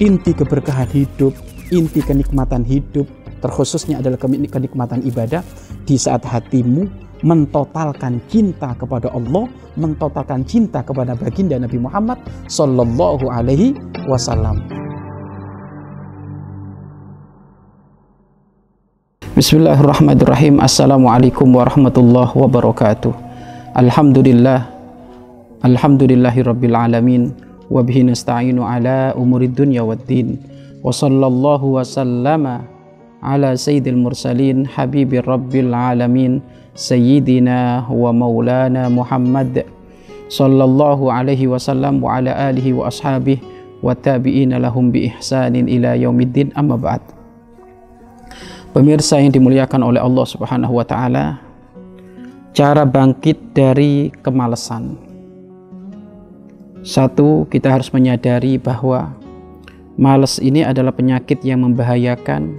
inti keberkahan hidup, inti kenikmatan hidup, terkhususnya adalah kenikmatan ibadah di saat hatimu mentotalkan cinta kepada Allah, mentotalkan cinta kepada baginda Nabi Muhammad Sallallahu Alaihi Wasallam. Bismillahirrahmanirrahim. Assalamualaikum warahmatullahi wabarakatuh. Alhamdulillah. Alhamdulillahi rabbil alamin. Dunya waddin. Wa sallallahu wa sallama ala sayyidil mursalin habibir rabbil alamin sayyidina wa maulana Muhammad sallallahu alaihi wasallam wa ala alihi wa ashabihi wa tabi'ina lahum bi ihsanin ila yaumiddin amma ba'd Pemirsa yang dimuliakan oleh Allah Subhanahu wa taala cara bangkit dari kemalasan satu kita harus menyadari bahwa Males ini adalah penyakit yang membahayakan